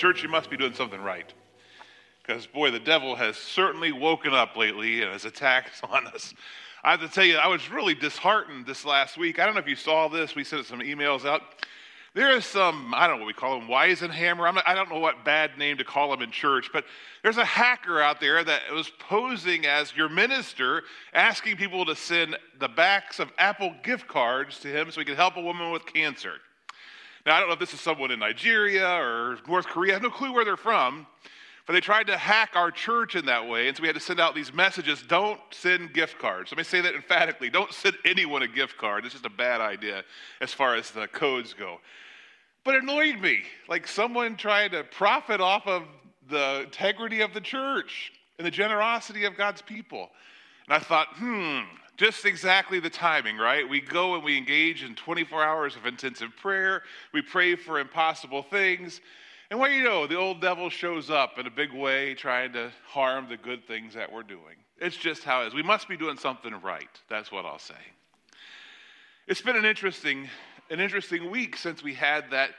church, you must be doing something right. Because, boy, the devil has certainly woken up lately and has attacked on us. I have to tell you, I was really disheartened this last week. I don't know if you saw this. We sent some emails out. There is some, I don't know what we call them, wisenheimer. I'm not, I don't know what bad name to call them in church, but there's a hacker out there that was posing as your minister, asking people to send the backs of Apple gift cards to him so he could help a woman with cancer. Now, I don't know if this is someone in Nigeria or North Korea. I have no clue where they're from, but they tried to hack our church in that way. And so we had to send out these messages don't send gift cards. Let me say that emphatically don't send anyone a gift card. It's just a bad idea as far as the codes go. But it annoyed me. Like someone trying to profit off of the integrity of the church and the generosity of God's people. And I thought, hmm, just exactly the timing, right? We go and we engage in 24 hours of intensive prayer. We pray for impossible things. And what do you know? The old devil shows up in a big way trying to harm the good things that we're doing. It's just how it is. We must be doing something right. That's what I'll say. It's been an interesting, an interesting week since we had that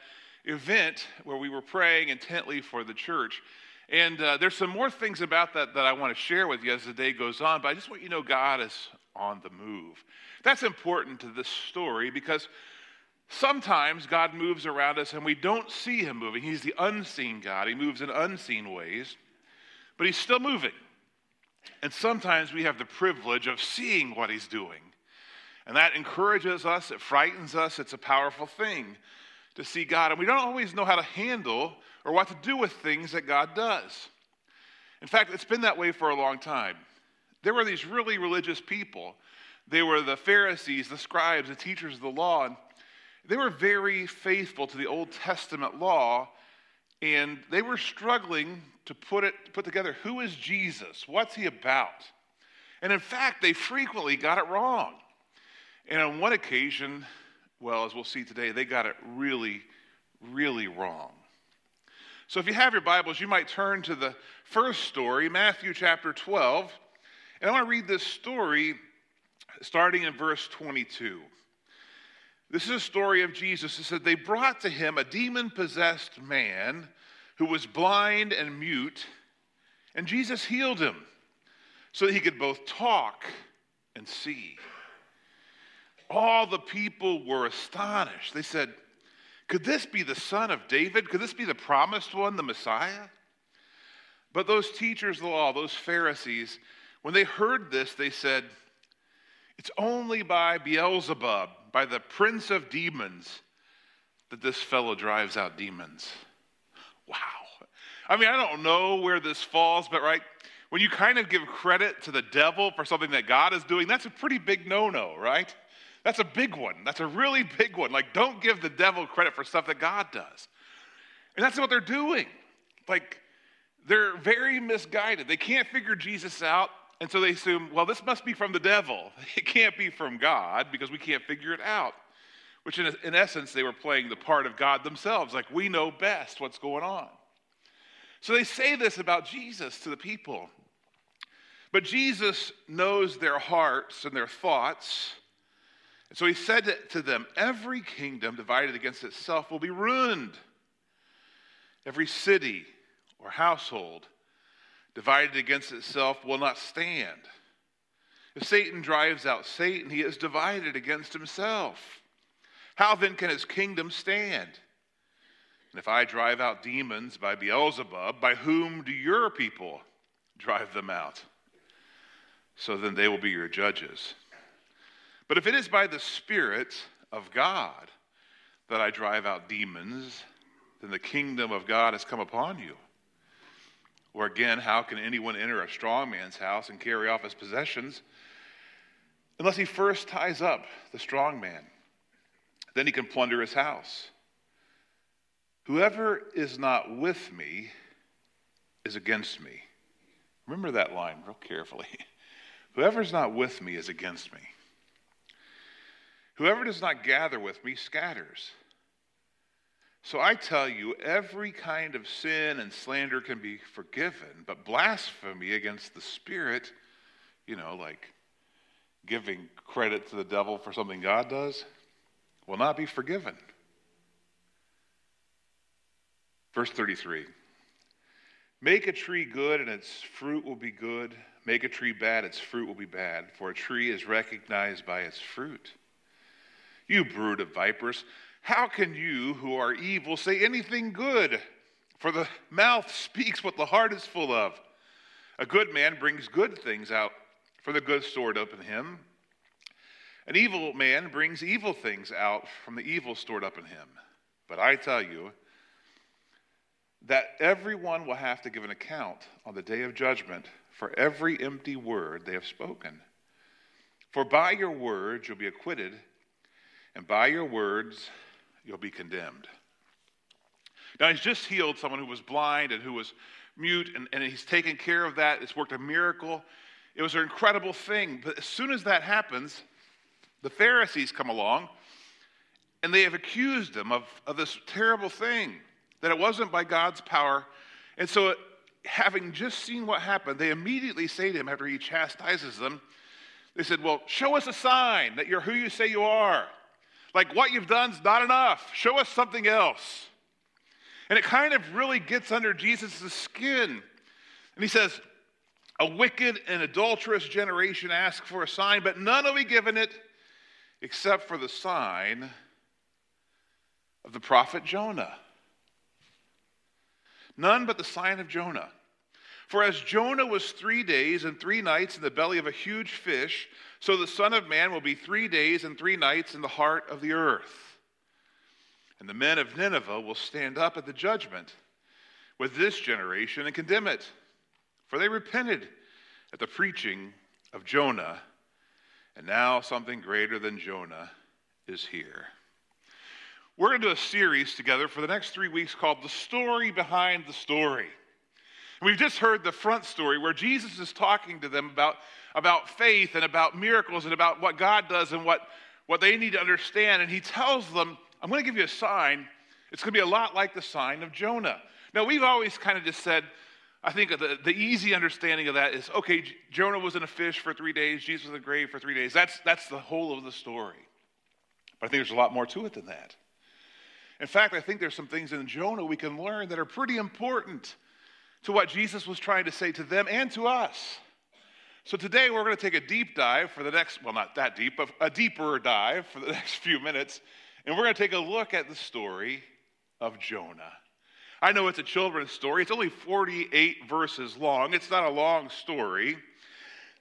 event where we were praying intently for the church. And uh, there's some more things about that that I want to share with you as the day goes on, but I just want you to know God is on the move. That's important to this story because sometimes God moves around us and we don't see him moving. He's the unseen God, he moves in unseen ways, but he's still moving. And sometimes we have the privilege of seeing what he's doing. And that encourages us, it frightens us, it's a powerful thing to see God. And we don't always know how to handle or what to do with things that God does. In fact, it's been that way for a long time. There were these really religious people. They were the Pharisees, the scribes, the teachers of the law. And they were very faithful to the Old Testament law, and they were struggling to put it put together who is Jesus? What's he about? And in fact, they frequently got it wrong. And on one occasion, well, as we'll see today, they got it really, really wrong. So if you have your Bibles, you might turn to the first story, Matthew chapter 12. And I want to read this story starting in verse 22. This is a story of Jesus. It said, They brought to him a demon possessed man who was blind and mute, and Jesus healed him so that he could both talk and see. All the people were astonished. They said, Could this be the son of David? Could this be the promised one, the Messiah? But those teachers of the law, those Pharisees, when they heard this, they said, It's only by Beelzebub, by the prince of demons, that this fellow drives out demons. Wow. I mean, I don't know where this falls, but right, when you kind of give credit to the devil for something that God is doing, that's a pretty big no no, right? That's a big one. That's a really big one. Like, don't give the devil credit for stuff that God does. And that's what they're doing. Like, they're very misguided. They can't figure Jesus out. And so they assume, well, this must be from the devil. It can't be from God because we can't figure it out. Which, in, in essence, they were playing the part of God themselves. Like, we know best what's going on. So they say this about Jesus to the people. But Jesus knows their hearts and their thoughts. And so he said to them, Every kingdom divided against itself will be ruined. Every city or household divided against itself will not stand. If Satan drives out Satan, he is divided against himself. How then can his kingdom stand? And if I drive out demons by Beelzebub, by whom do your people drive them out? So then they will be your judges. But if it is by the Spirit of God that I drive out demons, then the kingdom of God has come upon you. Or again, how can anyone enter a strong man's house and carry off his possessions unless he first ties up the strong man? Then he can plunder his house. Whoever is not with me is against me. Remember that line real carefully. Whoever is not with me is against me. Whoever does not gather with me scatters. So I tell you, every kind of sin and slander can be forgiven, but blasphemy against the Spirit, you know, like giving credit to the devil for something God does, will not be forgiven. Verse 33 Make a tree good, and its fruit will be good. Make a tree bad, its fruit will be bad, for a tree is recognized by its fruit. You brood of vipers. How can you, who are evil, say anything good? For the mouth speaks what the heart is full of. A good man brings good things out from the good stored up in him. An evil man brings evil things out from the evil stored up in him. But I tell you that everyone will have to give an account on the day of judgment for every empty word they have spoken. For by your words you'll be acquitted, and by your words you'll be condemned. Now, he's just healed someone who was blind and who was mute, and, and he's taken care of that. It's worked a miracle. It was an incredible thing. But as soon as that happens, the Pharisees come along and they have accused him of, of this terrible thing, that it wasn't by God's power. And so, having just seen what happened, they immediately say to him after he chastises them, they said, Well, show us a sign that you're who you say you are. Like what you've done's not enough. Show us something else. And it kind of really gets under Jesus' skin. And he says, A wicked and adulterous generation asks for a sign, but none will be given it except for the sign of the prophet Jonah. None but the sign of Jonah. For as Jonah was three days and three nights in the belly of a huge fish, so the Son of Man will be three days and three nights in the heart of the earth. And the men of Nineveh will stand up at the judgment with this generation and condemn it, for they repented at the preaching of Jonah, and now something greater than Jonah is here. We're going to do a series together for the next three weeks called The Story Behind the Story. We've just heard the front story where Jesus is talking to them about, about faith and about miracles and about what God does and what, what they need to understand. And he tells them, I'm going to give you a sign. It's going to be a lot like the sign of Jonah. Now, we've always kind of just said, I think the, the easy understanding of that is okay, Jonah was in a fish for three days, Jesus was in the grave for three days. That's, that's the whole of the story. But I think there's a lot more to it than that. In fact, I think there's some things in Jonah we can learn that are pretty important to what Jesus was trying to say to them and to us. So today we're going to take a deep dive for the next, well, not that deep, but a deeper dive for the next few minutes. And we're going to take a look at the story of Jonah. I know it's a children's story. It's only 48 verses long. It's not a long story.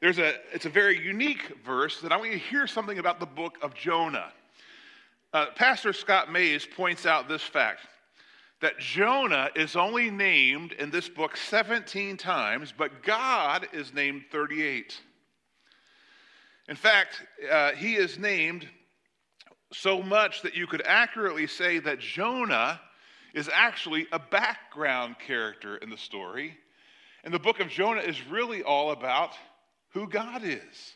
There's a, it's a very unique verse that I want you to hear something about the book of Jonah. Uh, Pastor Scott Mays points out this fact that Jonah is only named in this book 17 times, but God is named 38. In fact, uh, he is named so much that you could accurately say that Jonah is actually a background character in the story. And the book of Jonah is really all about who God is,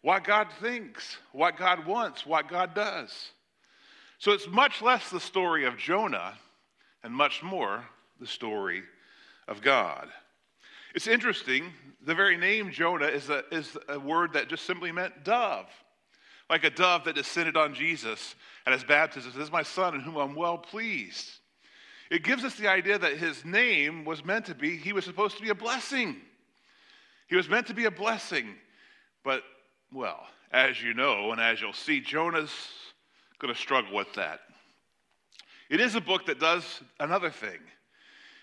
what God thinks, what God wants, what God does. So it's much less the story of Jonah and much more the story of God. It's interesting, the very name Jonah is a, is a word that just simply meant dove, like a dove that descended on Jesus at his baptism. This is my son in whom I'm well pleased. It gives us the idea that his name was meant to be, he was supposed to be a blessing. He was meant to be a blessing. But, well, as you know, and as you'll see, Jonah's going to struggle with that. It is a book that does another thing.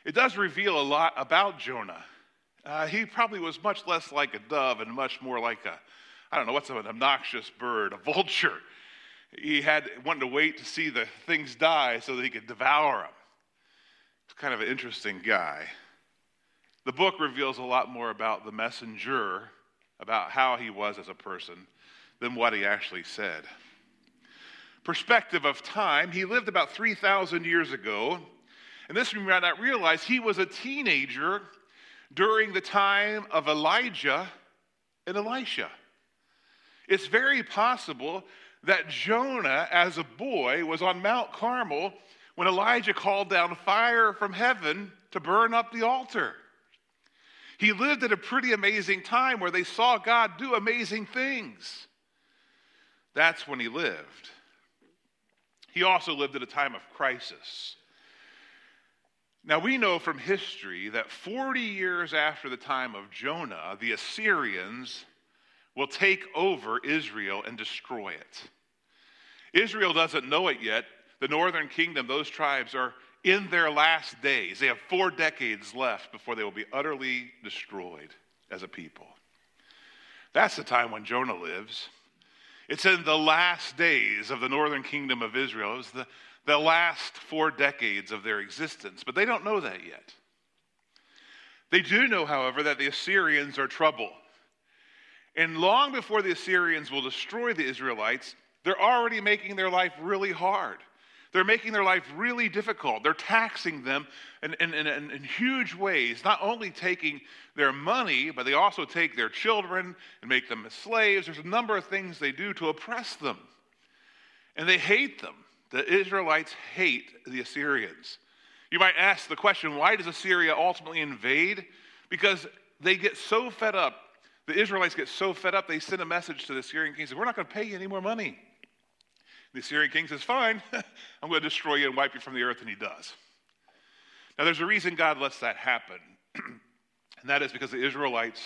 It does reveal a lot about Jonah. Uh, he probably was much less like a dove and much more like a, I don't know, what's an obnoxious bird, a vulture. He had wanted to wait to see the things die so that he could devour them. It's kind of an interesting guy. The book reveals a lot more about the messenger, about how he was as a person, than what he actually said. Perspective of time, he lived about 3,000 years ago. And this we might not realize he was a teenager during the time of Elijah and Elisha. It's very possible that Jonah, as a boy, was on Mount Carmel when Elijah called down fire from heaven to burn up the altar. He lived at a pretty amazing time where they saw God do amazing things. That's when he lived. He also lived at a time of crisis. Now, we know from history that 40 years after the time of Jonah, the Assyrians will take over Israel and destroy it. Israel doesn't know it yet. The northern kingdom, those tribes are in their last days. They have four decades left before they will be utterly destroyed as a people. That's the time when Jonah lives. It's in the last days of the northern kingdom of Israel. It was the, the last four decades of their existence, but they don't know that yet. They do know, however, that the Assyrians are trouble. And long before the Assyrians will destroy the Israelites, they're already making their life really hard. They're making their life really difficult. They're taxing them in, in, in, in, huge ways, not only taking their money, but they also take their children and make them slaves. There's a number of things they do to oppress them. And they hate them. The Israelites hate the Assyrians. You might ask the question why does Assyria ultimately invade? Because they get so fed up the Israelites get so fed up, they send a message to the Assyrian king, We're not going to pay you any more money. The Assyrian king says, Fine, I'm going to destroy you and wipe you from the earth, and he does. Now, there's a reason God lets that happen, and that is because the Israelites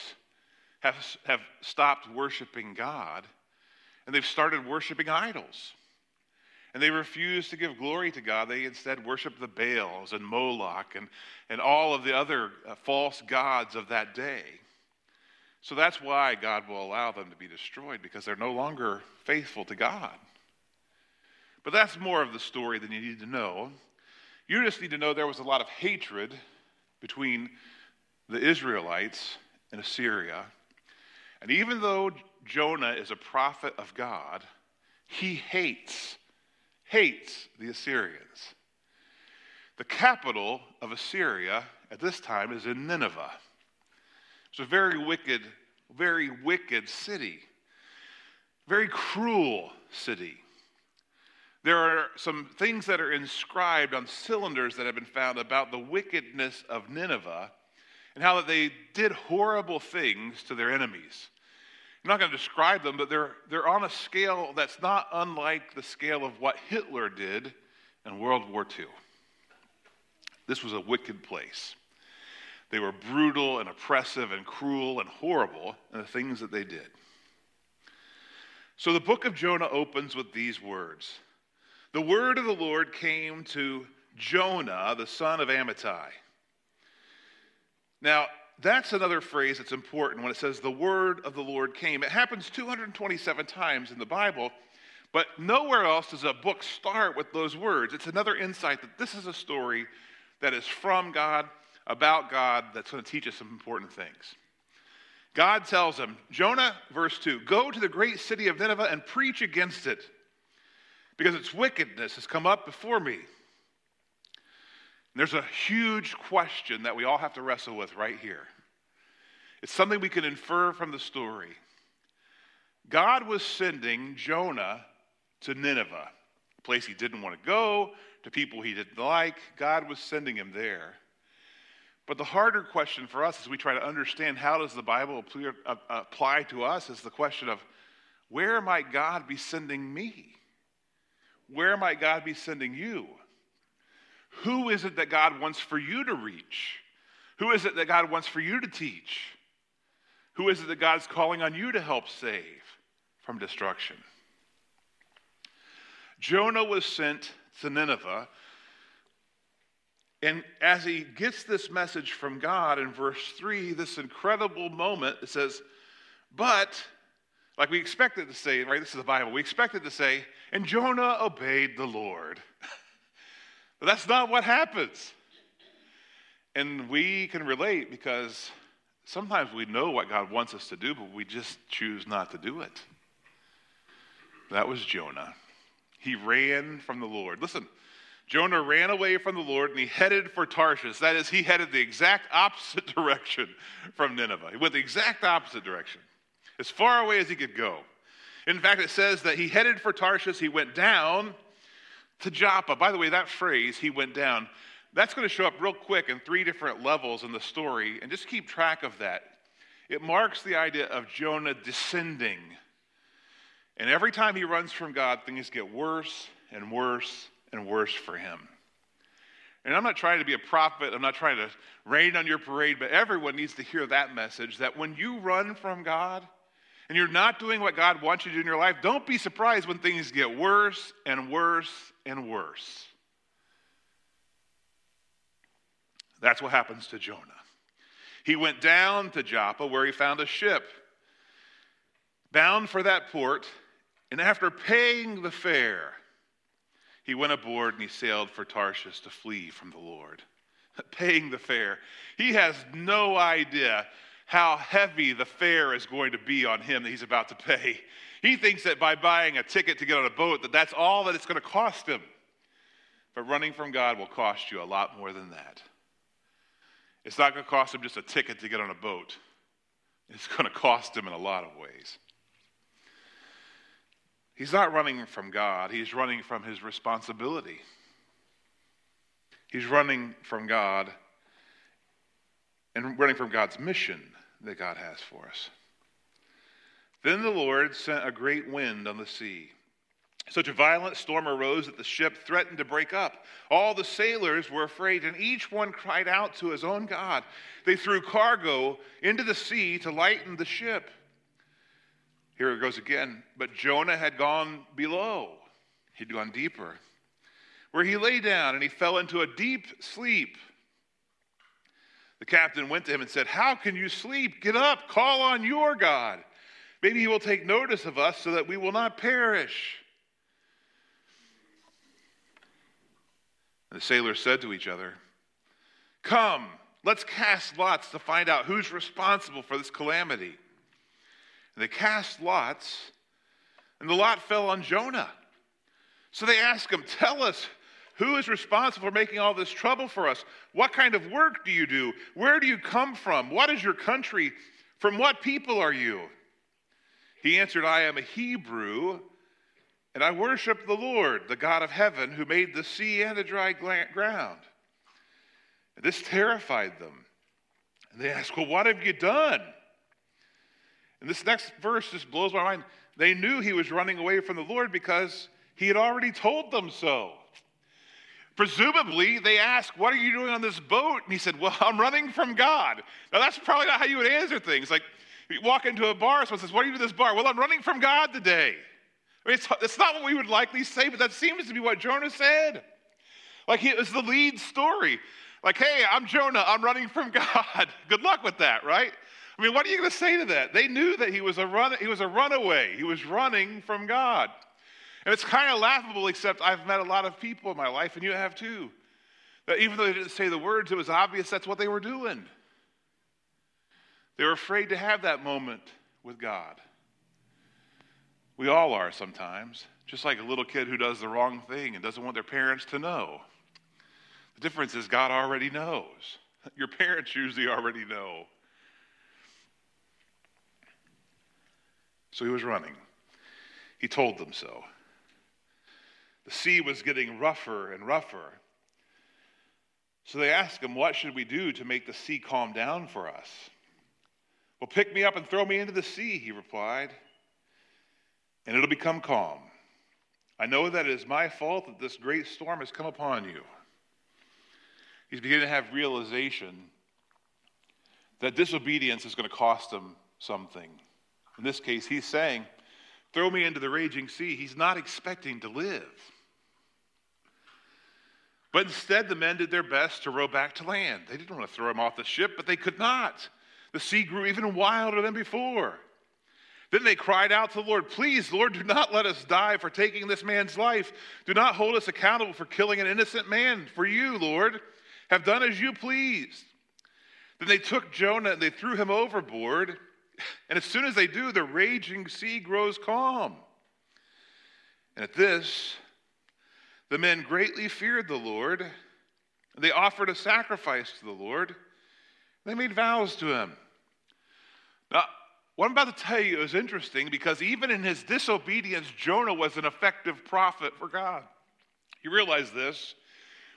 have, have stopped worshiping God and they've started worshiping idols. And they refuse to give glory to God. They instead worship the Baals and Moloch and, and all of the other uh, false gods of that day. So that's why God will allow them to be destroyed because they're no longer faithful to God. But that's more of the story than you need to know. You just need to know there was a lot of hatred between the Israelites and Assyria. And even though Jonah is a prophet of God, he hates, hates the Assyrians. The capital of Assyria at this time is in Nineveh. It's a very wicked, very wicked city, very cruel city. There are some things that are inscribed on cylinders that have been found about the wickedness of Nineveh and how that they did horrible things to their enemies. I'm not going to describe them, but they're, they're on a scale that's not unlike the scale of what Hitler did in World War II. This was a wicked place. They were brutal and oppressive and cruel and horrible in the things that they did. So the book of Jonah opens with these words The word of the Lord came to Jonah, the son of Amittai. Now, that's another phrase that's important when it says the word of the Lord came. It happens 227 times in the Bible, but nowhere else does a book start with those words. It's another insight that this is a story that is from God about God that's going to teach us some important things. God tells him, Jonah, verse 2, go to the great city of Nineveh and preach against it, because its wickedness has come up before me. And there's a huge question that we all have to wrestle with right here. It's something we can infer from the story. God was sending Jonah to Nineveh, a place he didn't want to go, to people he didn't like. God was sending him there. But the harder question for us as we try to understand how does the Bible uh, apply to us is the question of where might God be sending me? Where might God be sending you? Who is it that God wants for you to reach? Who is it that God wants for you to teach? Who is it that God's calling on you to help save from destruction? Jonah was sent to Nineveh and as he gets this message from God in verse 3, this incredible moment, it says, But, like we expected to say, right? This is the Bible. We expected to say, And Jonah obeyed the Lord. but that's not what happens. And we can relate because sometimes we know what God wants us to do, but we just choose not to do it. That was Jonah. He ran from the Lord. Listen, Jonah ran away from the Lord and he headed for Tarshish. That is, he headed the exact opposite direction from Nineveh. He went the exact opposite direction, as far away as he could go. In fact, it says that he headed for Tarshish. He went down to Joppa. By the way, that phrase, he went down, that's going to show up real quick in three different levels in the story, and just keep track of that. It marks the idea of Jonah descending. And every time he runs from God, things get worse and worse and worse for him. And I'm not trying to be a prophet, I'm not trying to rain on your parade, but everyone needs to hear that message that when you run from God and you're not doing what God wants you to do in your life, don't be surprised when things get worse and worse and worse. That's what happens to Jonah. He went down to Joppa where he found a ship bound for that port, and after paying the fare, he went aboard and he sailed for Tarshish to flee from the Lord. Paying the fare. He has no idea how heavy the fare is going to be on him that he's about to pay. He thinks that by buying a ticket to get on a boat that that's all that it's going to cost him. But running from God will cost you a lot more than that. It's not going to cost him just a ticket to get on a boat. It's going to cost him in a lot of ways. He's not running from God, he's running from his responsibility. He's running from God and running from God's mission that God has for us. Then the Lord sent a great wind on the sea. Such a violent storm arose that the ship threatened to break up. All the sailors were afraid, and each one cried out to his own God. They threw cargo into the sea to lighten the ship. Here it goes again. But Jonah had gone below, he'd gone deeper, where he lay down and he fell into a deep sleep. The captain went to him and said, How can you sleep? Get up, call on your God. Maybe he will take notice of us so that we will not perish. And the sailors said to each other, Come, let's cast lots to find out who's responsible for this calamity. And they cast lots, and the lot fell on Jonah. So they asked him, Tell us, who is responsible for making all this trouble for us? What kind of work do you do? Where do you come from? What is your country? From what people are you? He answered, I am a Hebrew, and I worship the Lord, the God of heaven, who made the sea and the dry ground. And this terrified them. And they asked, Well, what have you done? And this next verse just blows my mind. They knew he was running away from the Lord because he had already told them so. Presumably, they asked, What are you doing on this boat? And he said, Well, I'm running from God. Now, that's probably not how you would answer things. Like, you walk into a bar, someone says, What are you doing this bar? Well, I'm running from God today. I mean, it's, it's not what we would likely say, but that seems to be what Jonah said. Like, it was the lead story. Like, hey, I'm Jonah, I'm running from God. Good luck with that, right? I mean, what are you going to say to that? They knew that he was a run, he was a runaway. He was running from God. And it's kind of laughable, except I've met a lot of people in my life, and you have too, that even though they didn't say the words, it was obvious that's what they were doing. They were afraid to have that moment with God. We all are sometimes, just like a little kid who does the wrong thing and doesn't want their parents to know. The difference is God already knows. Your parents usually already know. So he was running. He told them so. The sea was getting rougher and rougher. So they asked him, What should we do to make the sea calm down for us? Well, pick me up and throw me into the sea, he replied, and it'll become calm. I know that it is my fault that this great storm has come upon you. He's beginning to have realization that disobedience is going to cost him something. In this case, he's saying, Throw me into the raging sea. He's not expecting to live. But instead, the men did their best to row back to land. They didn't want to throw him off the ship, but they could not. The sea grew even wilder than before. Then they cried out to the Lord, Please, Lord, do not let us die for taking this man's life. Do not hold us accountable for killing an innocent man. For you, Lord, have done as you pleased. Then they took Jonah and they threw him overboard. And as soon as they do, the raging sea grows calm. And at this, the men greatly feared the Lord. They offered a sacrifice to the Lord. They made vows to him. Now, what I'm about to tell you is interesting because even in his disobedience, Jonah was an effective prophet for God. You realize this?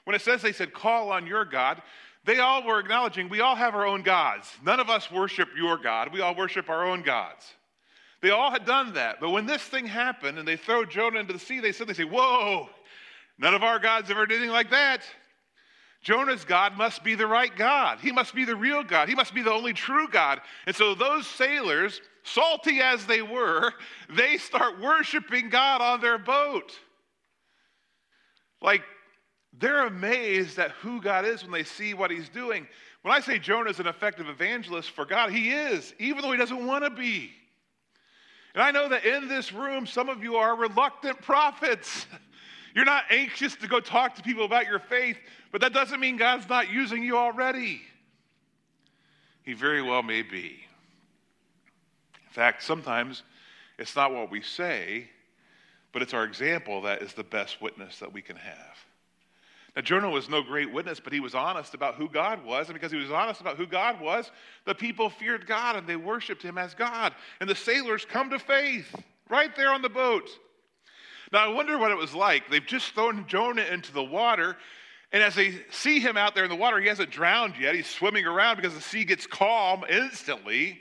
When it says they said, call on your God, they all were acknowledging we all have our own gods. None of us worship your God. We all worship our own gods. They all had done that. But when this thing happened and they throw Jonah into the sea, they they say, whoa, none of our gods ever did anything like that. Jonah's God must be the right God. He must be the real God. He must be the only true God. And so those sailors, salty as they were, they start worshiping God on their boat. Like they're amazed at who God is when they see what he's doing. When I say Jonah is an effective evangelist for God, he is, even though he doesn't want to be. And I know that in this room, some of you are reluctant prophets. You're not anxious to go talk to people about your faith, but that doesn't mean God's not using you already. He very well may be. In fact, sometimes it's not what we say, but it's our example that is the best witness that we can have. Now, Jonah was no great witness, but he was honest about who God was. And because he was honest about who God was, the people feared God and they worshiped him as God. And the sailors come to faith right there on the boat. Now, I wonder what it was like. They've just thrown Jonah into the water. And as they see him out there in the water, he hasn't drowned yet. He's swimming around because the sea gets calm instantly.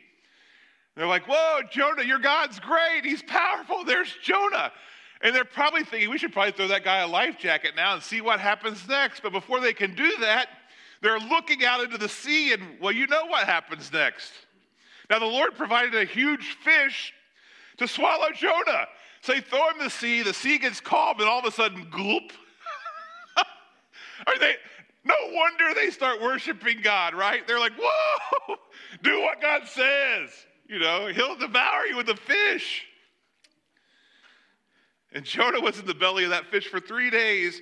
They're like, Whoa, Jonah, your God's great. He's powerful. There's Jonah. And they're probably thinking, we should probably throw that guy a life jacket now and see what happens next. But before they can do that, they're looking out into the sea, and well, you know what happens next. Now, the Lord provided a huge fish to swallow Jonah. So they throw him in the sea, the sea gets calm, and all of a sudden, gulp. Are they? No wonder they start worshiping God, right? They're like, whoa, do what God says. You know, he'll devour you with a fish. And Jonah was in the belly of that fish for three days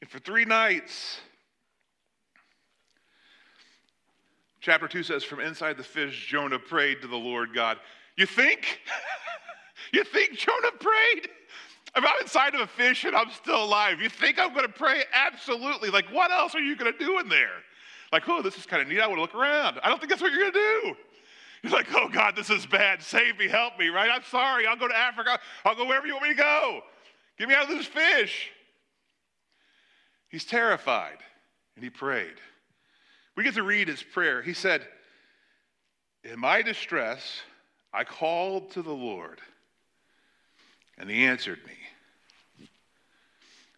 and for three nights. Chapter 2 says, From inside the fish, Jonah prayed to the Lord God. You think? you think Jonah prayed? If I'm inside of a fish and I'm still alive, you think I'm going to pray? Absolutely. Like, what else are you going to do in there? Like, oh, this is kind of neat. I want to look around. I don't think that's what you're going to do. He's like, oh God, this is bad. Save me, help me, right? I'm sorry. I'll go to Africa. I'll go wherever you want me to go. Get me out of this fish. He's terrified and he prayed. We get to read his prayer. He said, In my distress, I called to the Lord, and he answered me.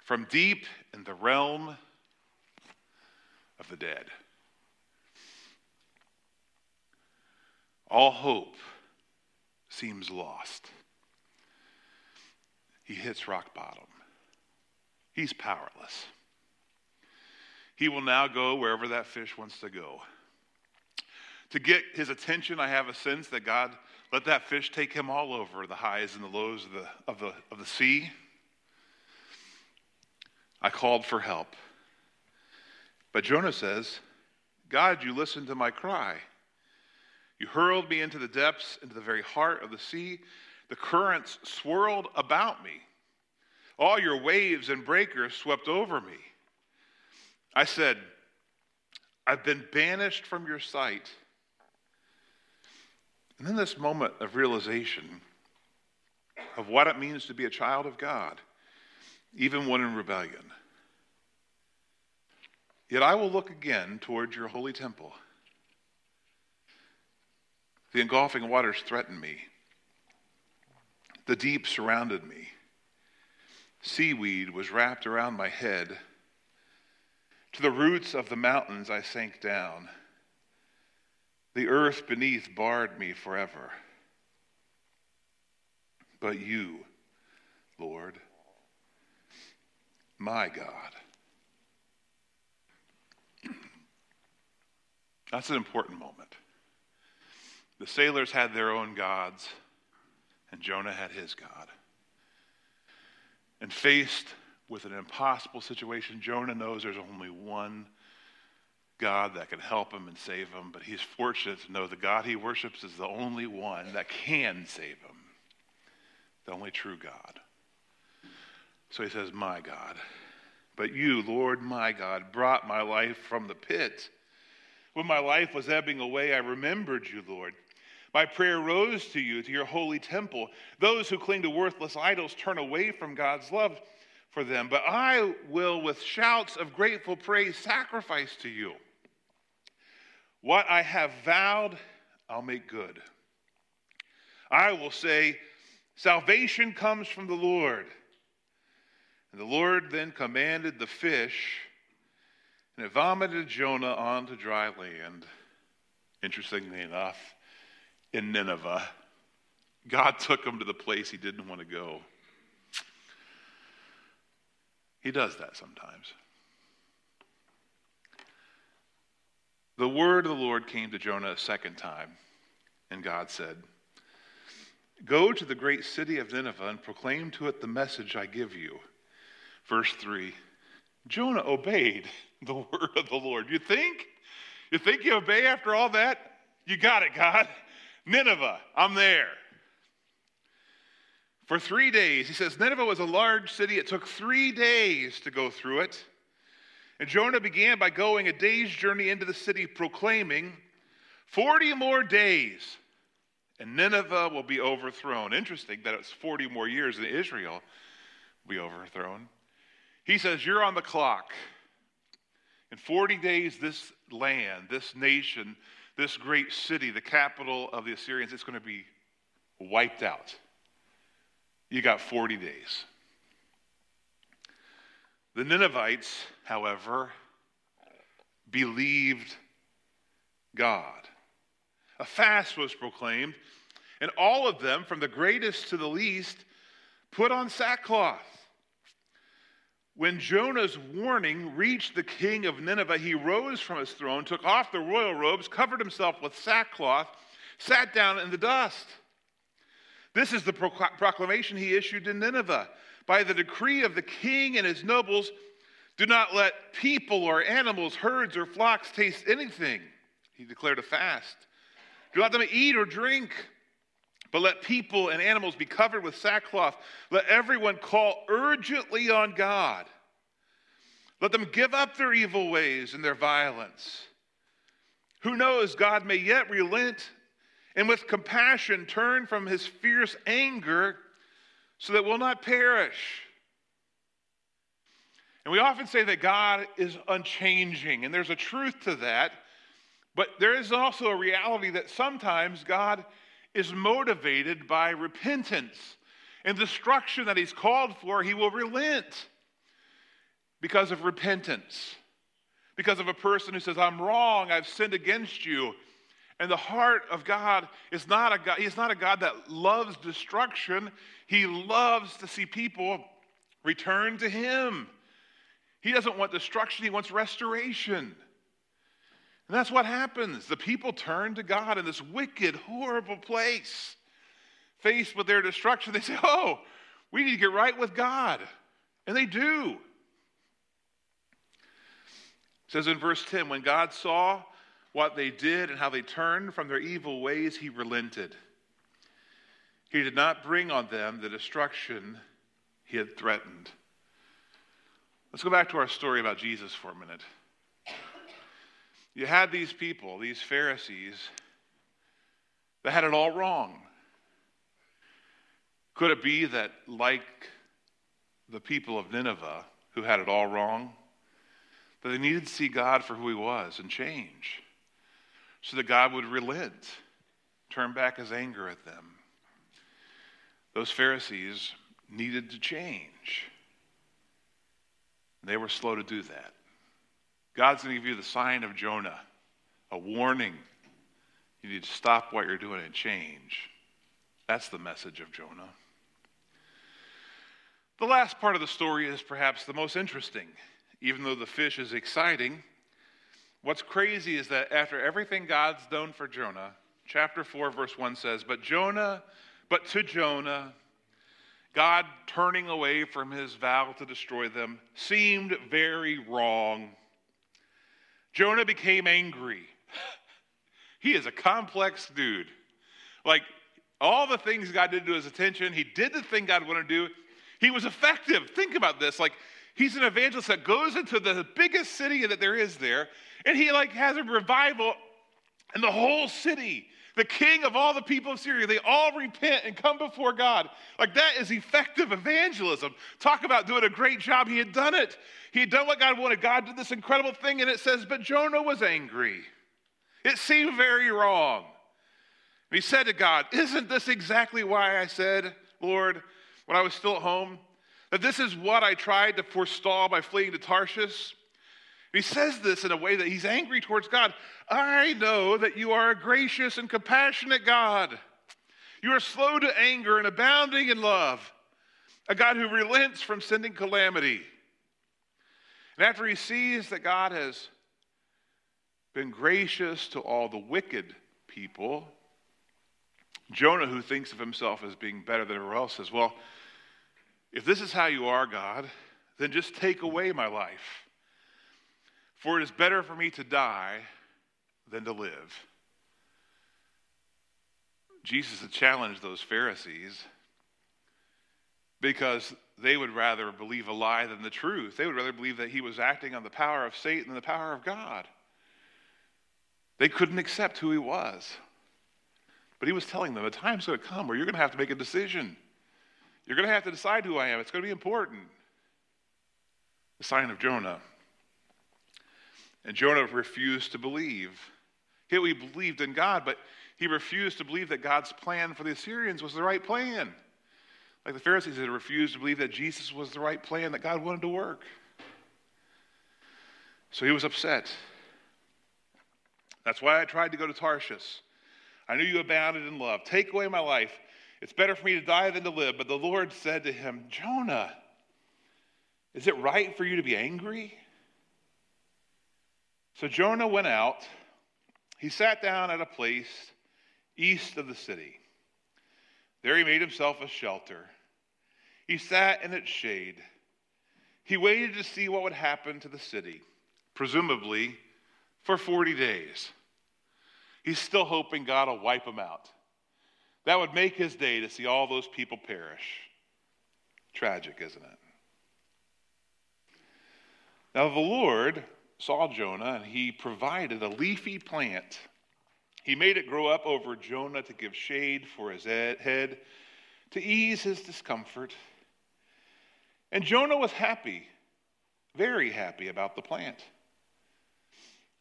From deep in the realm of the dead. All hope seems lost. He hits rock bottom. He's powerless. He will now go wherever that fish wants to go. To get his attention, I have a sense that God let that fish take him all over the highs and the lows of the, of the, of the sea. I called for help. But Jonah says, God, you listened to my cry. You hurled me into the depths, into the very heart of the sea. The currents swirled about me. All your waves and breakers swept over me. I said, I've been banished from your sight. And then this moment of realization of what it means to be a child of God, even when in rebellion. Yet I will look again towards your holy temple. The engulfing waters threatened me. The deep surrounded me. Seaweed was wrapped around my head. To the roots of the mountains I sank down. The earth beneath barred me forever. But you, Lord, my God. That's an important moment. The sailors had their own gods, and Jonah had his God. And faced with an impossible situation, Jonah knows there's only one God that can help him and save him, but he's fortunate to know the God he worships is the only one that can save him, the only true God. So he says, My God. But you, Lord my God, brought my life from the pit. When my life was ebbing away, I remembered you, Lord. My prayer rose to you, to your holy temple. Those who cling to worthless idols turn away from God's love for them, but I will, with shouts of grateful praise, sacrifice to you. What I have vowed, I'll make good. I will say, Salvation comes from the Lord. And the Lord then commanded the fish, and it vomited Jonah onto dry land. Interestingly enough, in Nineveh, God took him to the place he didn't want to go. He does that sometimes. The word of the Lord came to Jonah a second time, and God said, Go to the great city of Nineveh and proclaim to it the message I give you. Verse 3 Jonah obeyed the word of the Lord. You think? You think you obey after all that? You got it, God. Nineveh, I'm there. For three days, he says, Nineveh was a large city. It took three days to go through it. And Jonah began by going a day's journey into the city, proclaiming, 40 more days, and Nineveh will be overthrown. Interesting that it's 40 more years and Israel will be overthrown. He says, You're on the clock. In 40 days, this land, this nation, this great city, the capital of the Assyrians, it's going to be wiped out. You got 40 days. The Ninevites, however, believed God. A fast was proclaimed, and all of them, from the greatest to the least, put on sackcloth. When Jonah's warning reached the king of Nineveh, he rose from his throne, took off the royal robes, covered himself with sackcloth, sat down in the dust. This is the proclamation he issued in Nineveh. By the decree of the king and his nobles, do not let people or animals, herds or flocks taste anything. He declared a fast. Do not let them eat or drink, but let people and animals be covered with sackcloth. Let everyone call urgently on God. Let them give up their evil ways and their violence. Who knows, God may yet relent and with compassion turn from his fierce anger so that we'll not perish. And we often say that God is unchanging, and there's a truth to that. But there is also a reality that sometimes God is motivated by repentance and destruction that He's called for, He will relent because of repentance, because of a person who says, I'm wrong, I've sinned against you. And the heart of God is not a God, He's not a God that loves destruction. He loves to see people return to Him. He doesn't want destruction, He wants restoration. And that's what happens. The people turn to God in this wicked, horrible place. Faced with their destruction, they say, Oh, we need to get right with God. And they do. It says in verse 10 when God saw what they did and how they turned from their evil ways, he relented. He did not bring on them the destruction he had threatened. Let's go back to our story about Jesus for a minute. You had these people, these Pharisees, that had it all wrong. Could it be that, like the people of Nineveh, who had it all wrong, that they needed to see God for who he was and change? so that God would relent, turn back his anger at them. Those Pharisees needed to change. They were slow to do that. God's going to give you the sign of Jonah, a warning. You need to stop what you're doing and change. That's the message of Jonah. The last part of the story is perhaps the most interesting. Even though the fish is exciting, What's crazy is that after everything God's done for Jonah, chapter 4, verse 1 says, But Jonah, but to Jonah, God turning away from his vow to destroy them seemed very wrong. Jonah became angry. he is a complex dude. Like all the things God did to his attention, he did the thing God wanted to do. He was effective. Think about this. Like he's an evangelist that goes into the biggest city that there is there, and he like has a revival in the whole city. The king of all the people of Assyria, they all repent and come before God. Like that is effective evangelism. Talk about doing a great job. He had done it. He had done what God wanted. God did this incredible thing, and it says, but Jonah was angry. It seemed very wrong. And he said to God, Isn't this exactly why I said, Lord, when I was still at home, that this is what I tried to forestall by fleeing to Tarshish? He says this in a way that he's angry towards God. I know that you are a gracious and compassionate God. You are slow to anger and abounding in love, a God who relents from sending calamity. And after he sees that God has been gracious to all the wicked people, Jonah, who thinks of himself as being better than everyone else, says, Well, if this is how you are, God, then just take away my life. For it is better for me to die than to live. Jesus had challenged those Pharisees because they would rather believe a lie than the truth. They would rather believe that he was acting on the power of Satan than the power of God. They couldn't accept who he was. But he was telling them a time's going to come where you're going to have to make a decision. You're going to have to decide who I am. It's going to be important. The sign of Jonah. And Jonah refused to believe. He believed in God, but he refused to believe that God's plan for the Assyrians was the right plan. Like the Pharisees had refused to believe that Jesus was the right plan that God wanted to work. So he was upset. That's why I tried to go to Tarshish. I knew you abounded in love. Take away my life. It's better for me to die than to live. But the Lord said to him, Jonah, is it right for you to be angry? So Jonah went out. He sat down at a place east of the city. There he made himself a shelter. He sat in its shade. He waited to see what would happen to the city, presumably for 40 days. He's still hoping God will wipe him out. That would make his day to see all those people perish. Tragic, isn't it? Now, the Lord saw Jonah and he provided a leafy plant. He made it grow up over Jonah to give shade for his head, to ease his discomfort. And Jonah was happy, very happy about the plant.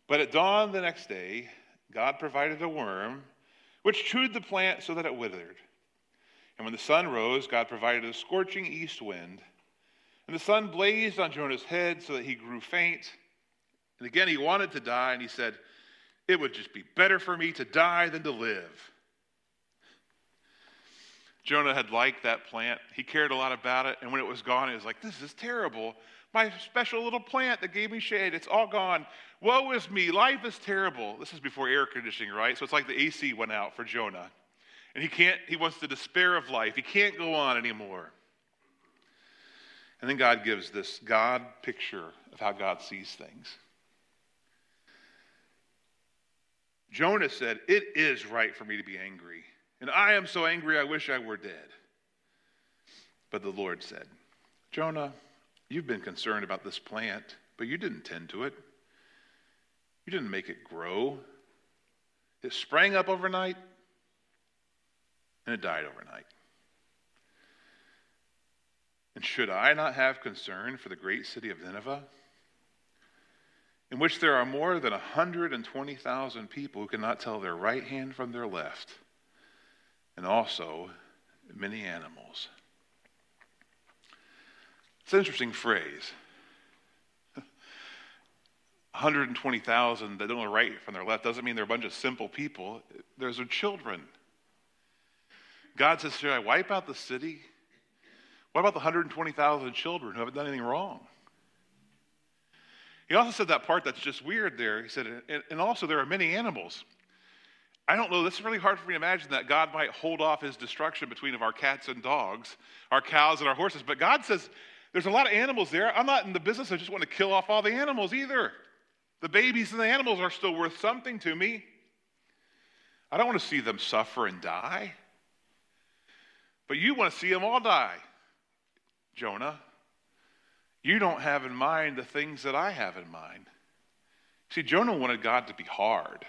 But at dawn the next day, God provided a worm which chewed the plant so that it withered. And when the sun rose, God provided a scorching east wind. And the sun blazed on Jonah's head so that he grew faint. And again, he wanted to die, and he said, It would just be better for me to die than to live. Jonah had liked that plant. He cared a lot about it. And when it was gone, he was like, This is terrible. My special little plant that gave me shade, it's all gone. Woe is me. Life is terrible. This is before air conditioning, right? So it's like the AC went out for Jonah. And he can't, he wants to despair of life. He can't go on anymore. And then God gives this God picture of how God sees things. Jonah said, It is right for me to be angry. And I am so angry, I wish I were dead. But the Lord said, Jonah, you've been concerned about this plant, but you didn't tend to it. You didn't make it grow. It sprang up overnight and it died overnight. And should I not have concern for the great city of Nineveh, in which there are more than 120,000 people who cannot tell their right hand from their left, and also many animals? It's an interesting phrase. 120,000 that don't know right from their left doesn't mean they're a bunch of simple people. Those are children. God says, Should I wipe out the city? What about the 120,000 children who haven't done anything wrong? He also said that part that's just weird there. He said, and also there are many animals. I don't know, this is really hard for me to imagine that God might hold off his destruction between of our cats and dogs, our cows and our horses. But God says, there's a lot of animals there. I'm not in the business of just want to kill off all the animals either. The babies and the animals are still worth something to me. I don't want to see them suffer and die. But you want to see them all die, Jonah. You don't have in mind the things that I have in mind. See, Jonah wanted God to be hard.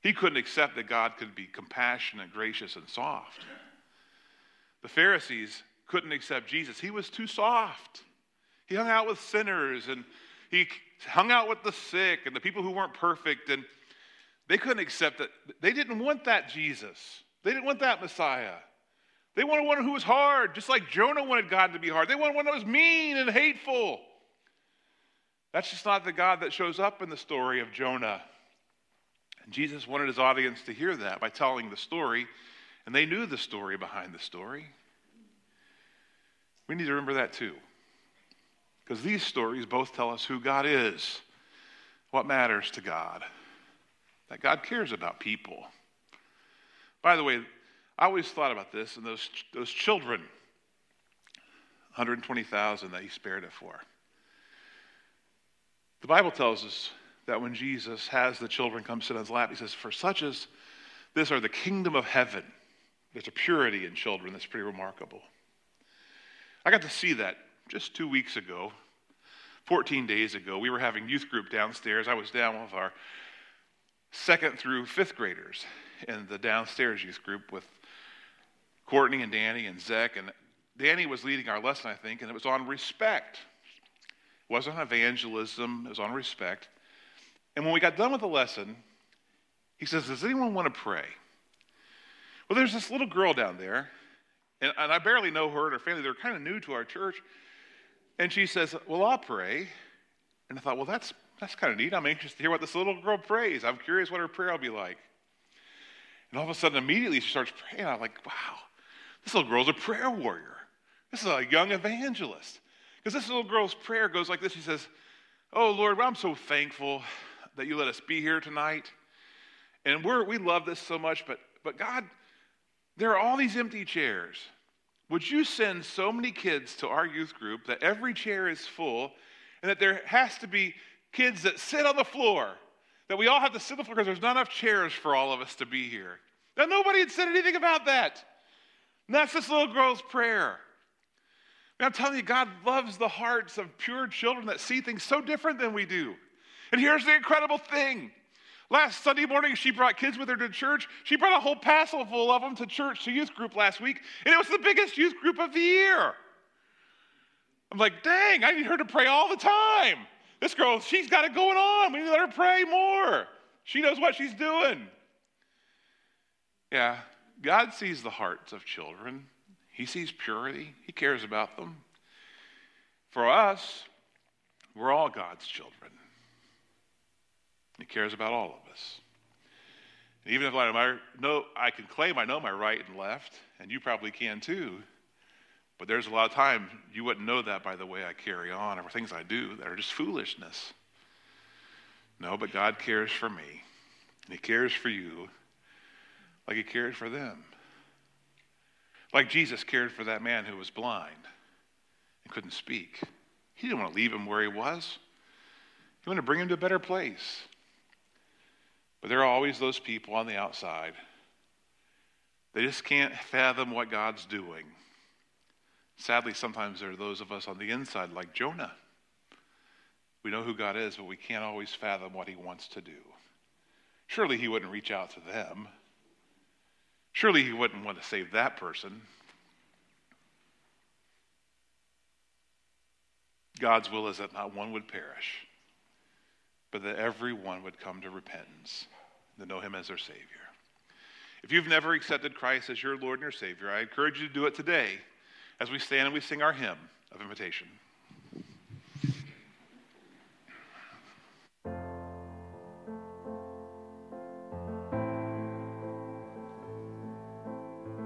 He couldn't accept that God could be compassionate, gracious, and soft. The Pharisees couldn't accept Jesus. He was too soft. He hung out with sinners and he hung out with the sick and the people who weren't perfect, and they couldn't accept that. They didn't want that Jesus. They didn't want that Messiah. They wanted one who was hard, just like Jonah wanted God to be hard. They wanted one that was mean and hateful. That's just not the God that shows up in the story of Jonah. And Jesus wanted his audience to hear that by telling the story, and they knew the story behind the story. We need to remember that too. Because these stories both tell us who God is, what matters to God, that God cares about people. By the way, I always thought about this and those, those children, 120,000 that he spared it for. The Bible tells us that when Jesus has the children come sit on his lap, he says, For such as this are the kingdom of heaven. There's a purity in children that's pretty remarkable. I got to see that just two weeks ago, 14 days ago. We were having youth group downstairs. I was down with our second through fifth graders in the downstairs youth group with Courtney and Danny and Zach. And Danny was leading our lesson, I think, and it was on respect. It wasn't on evangelism, it was on respect. And when we got done with the lesson, he says, Does anyone want to pray? Well, there's this little girl down there and, and I barely know her and her family. They're kind of new to our church. And she says, Well, I'll pray. And I thought, Well, that's, that's kind of neat. I'm anxious to hear what this little girl prays. I'm curious what her prayer will be like. And all of a sudden, immediately she starts praying. I'm like, Wow, this little girl's a prayer warrior. This is a young evangelist. Because this little girl's prayer goes like this She says, Oh, Lord, I'm so thankful that you let us be here tonight. And we're, we love this so much, but, but God, there are all these empty chairs. Would you send so many kids to our youth group that every chair is full and that there has to be kids that sit on the floor? That we all have to sit on the floor because there's not enough chairs for all of us to be here. Now, nobody had said anything about that. And that's this little girl's prayer. And I'm telling you, God loves the hearts of pure children that see things so different than we do. And here's the incredible thing Last Sunday morning, she brought kids with her to church. She brought a whole passel full of them to church, to youth group last week, and it was the biggest youth group of the year. I'm like, dang, I need her to pray all the time. This girl, she's got it going on. We need to let her pray more. She knows what she's doing. Yeah, God sees the hearts of children, He sees purity, He cares about them. For us, we're all God's children. He cares about all of us. And even if I know I can claim I know my right and left, and you probably can too, but there's a lot of time you wouldn't know that by the way I carry on or things I do that are just foolishness. No, but God cares for me. And He cares for you like He cared for them. Like Jesus cared for that man who was blind and couldn't speak. He didn't want to leave him where he was, He wanted to bring him to a better place. But there are always those people on the outside. They just can't fathom what God's doing. Sadly, sometimes there are those of us on the inside, like Jonah. We know who God is, but we can't always fathom what he wants to do. Surely he wouldn't reach out to them. Surely he wouldn't want to save that person. God's will is that not one would perish, but that everyone would come to repentance, to know him as their Savior. If you've never accepted Christ as your Lord and your Savior, I encourage you to do it today as we stand and we sing our hymn of invitation.